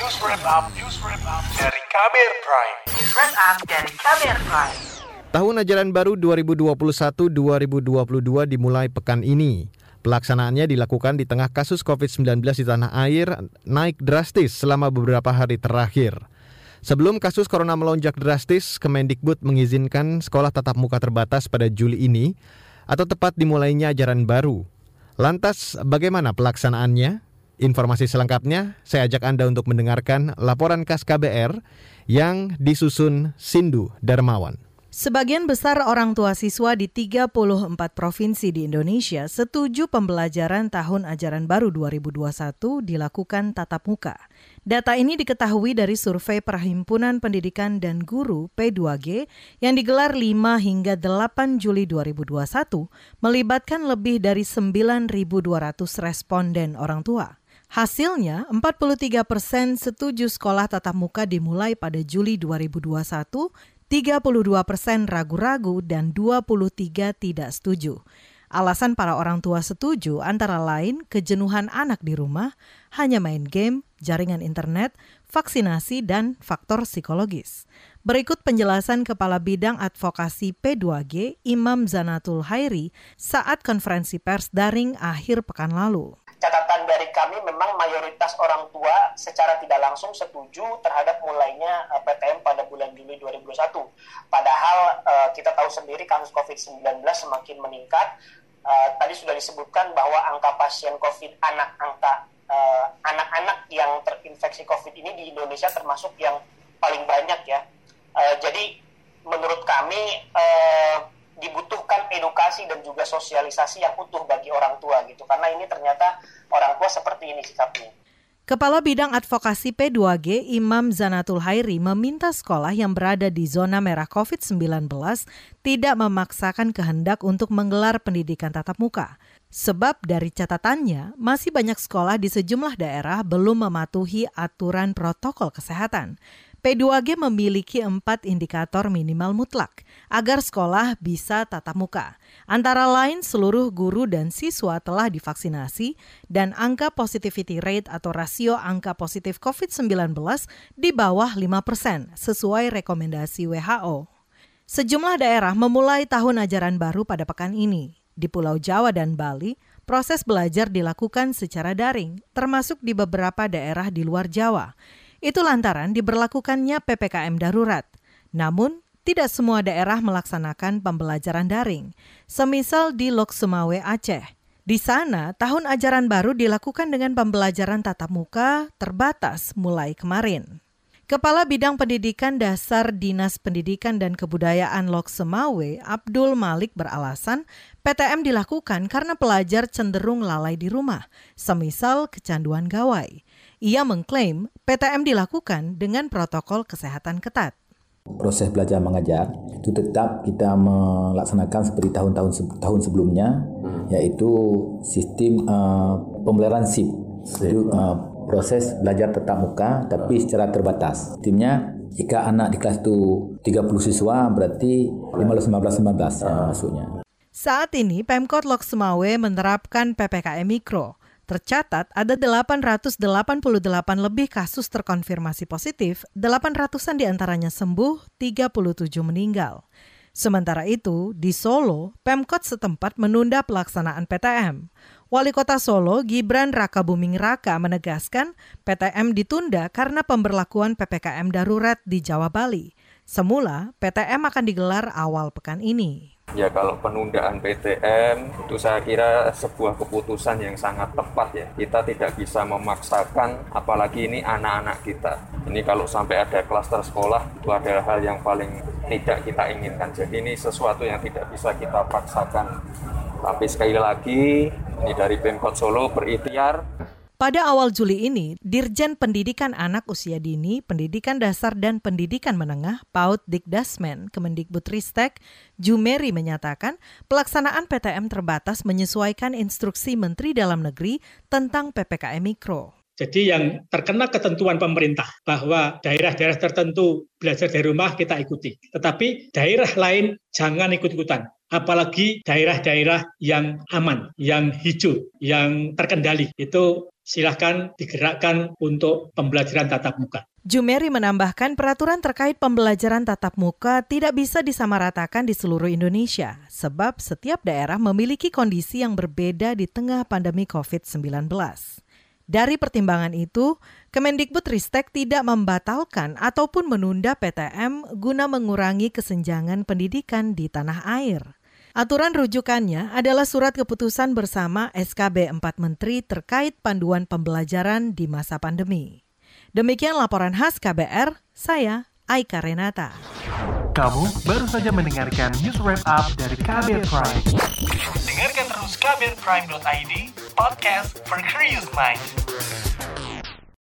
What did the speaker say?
News Wrap Up, News Wrap Up dari Kamer Prime. News Wrap Up dari Kamer Prime. Tahun ajaran baru 2021-2022 dimulai pekan ini. Pelaksanaannya dilakukan di tengah kasus COVID-19 di tanah air naik drastis selama beberapa hari terakhir. Sebelum kasus corona melonjak drastis, Kemendikbud mengizinkan sekolah tatap muka terbatas pada Juli ini atau tepat dimulainya ajaran baru. Lantas, bagaimana pelaksanaannya? Informasi selengkapnya saya ajak Anda untuk mendengarkan laporan khas KBR yang disusun Sindu Darmawan. Sebagian besar orang tua siswa di 34 provinsi di Indonesia setuju pembelajaran tahun ajaran baru 2021 dilakukan tatap muka. Data ini diketahui dari survei Perhimpunan Pendidikan dan Guru P2G yang digelar 5 hingga 8 Juli 2021 melibatkan lebih dari 9.200 responden orang tua. Hasilnya, 43 persen setuju sekolah tatap muka dimulai pada Juli 2021, 32 persen ragu-ragu, dan 23 tidak setuju. Alasan para orang tua setuju antara lain kejenuhan anak di rumah, hanya main game, jaringan internet, vaksinasi, dan faktor psikologis. Berikut penjelasan Kepala Bidang Advokasi P2G Imam Zanatul Hairi saat konferensi pers daring akhir pekan lalu dari kami memang mayoritas orang tua secara tidak langsung setuju terhadap mulainya eh, PTM pada bulan Juli 2021. Padahal uh, kita tahu sendiri kasus COVID-19 semakin meningkat. Uh, tadi sudah disebutkan bahwa angka pasien COVID anak angka anak-anak yang terinfeksi COVID ini di Indonesia termasuk yang paling banyak ya. Jadi menurut kami uh, dibutuhkan edukasi dan juga sosialisasi yang utuh bagi orang tua gitu karena ini ternyata seperti ini sikapnya. Kepala Bidang Advokasi P2G Imam Zanatul Hairi meminta sekolah yang berada di zona merah COVID-19 tidak memaksakan kehendak untuk menggelar pendidikan tatap muka. Sebab dari catatannya, masih banyak sekolah di sejumlah daerah belum mematuhi aturan protokol kesehatan. P2G memiliki empat indikator minimal mutlak agar sekolah bisa tatap muka. Antara lain seluruh guru dan siswa telah divaksinasi dan angka positivity rate atau rasio angka positif COVID-19 di bawah 5 persen sesuai rekomendasi WHO. Sejumlah daerah memulai tahun ajaran baru pada pekan ini. Di Pulau Jawa dan Bali, proses belajar dilakukan secara daring, termasuk di beberapa daerah di luar Jawa. Itu lantaran diberlakukannya PPKM darurat. Namun, tidak semua daerah melaksanakan pembelajaran daring, semisal di Lok Sumawe, Aceh. Di sana, tahun ajaran baru dilakukan dengan pembelajaran tatap muka terbatas mulai kemarin. Kepala Bidang Pendidikan Dasar Dinas Pendidikan dan Kebudayaan Lok Semawe, Abdul Malik beralasan PTM dilakukan karena pelajar cenderung lalai di rumah, semisal kecanduan gawai. Ia mengklaim PTM dilakukan dengan protokol kesehatan ketat. Proses belajar mengajar itu tetap kita melaksanakan seperti tahun-tahun tahun sebelumnya, hmm. yaitu sistem uh, pembelajaran SIP. Jadi, uh, proses belajar tetap muka tapi secara terbatas. Timnya jika anak di kelas itu 30 siswa berarti 15 15 15 ya, masuknya. Saat ini Pemkot Lok Semawe menerapkan PPKM Mikro. Tercatat ada 888 lebih kasus terkonfirmasi positif, 800-an di antaranya sembuh, 37 meninggal. Sementara itu, di Solo, Pemkot setempat menunda pelaksanaan PTM. Wali Kota Solo, Gibran Raka Buming Raka menegaskan PTM ditunda karena pemberlakuan PPKM darurat di Jawa Bali. Semula, PTM akan digelar awal pekan ini. Ya kalau penundaan PTM itu saya kira sebuah keputusan yang sangat tepat ya. Kita tidak bisa memaksakan apalagi ini anak-anak kita. Ini kalau sampai ada klaster sekolah itu adalah hal yang paling tidak kita inginkan. Jadi ini sesuatu yang tidak bisa kita paksakan. Tapi sekali lagi ini dari Pemkot Solo berikhtiar pada awal Juli ini, Dirjen Pendidikan Anak Usia Dini, Pendidikan Dasar dan Pendidikan Menengah, PAUD Dikdasmen, Kemendikbudristek, Jumeri menyatakan pelaksanaan PTM terbatas menyesuaikan instruksi Menteri Dalam Negeri tentang PPKM Mikro. Jadi yang terkena ketentuan pemerintah bahwa daerah-daerah tertentu belajar dari rumah kita ikuti. Tetapi daerah lain jangan ikut-ikutan apalagi daerah-daerah yang aman, yang hijau, yang terkendali. Itu silahkan digerakkan untuk pembelajaran tatap muka. Jumeri menambahkan peraturan terkait pembelajaran tatap muka tidak bisa disamaratakan di seluruh Indonesia, sebab setiap daerah memiliki kondisi yang berbeda di tengah pandemi COVID-19. Dari pertimbangan itu, Kemendikbud Ristek tidak membatalkan ataupun menunda PTM guna mengurangi kesenjangan pendidikan di tanah air. Aturan rujukannya adalah surat keputusan bersama SKB 4 Menteri terkait panduan pembelajaran di masa pandemi. Demikian laporan khas KBR, saya Aika Renata. Kamu baru saja mendengarkan news wrap up dari KBR Prime. Dengarkan terus kbrprime.id, podcast for curious mind.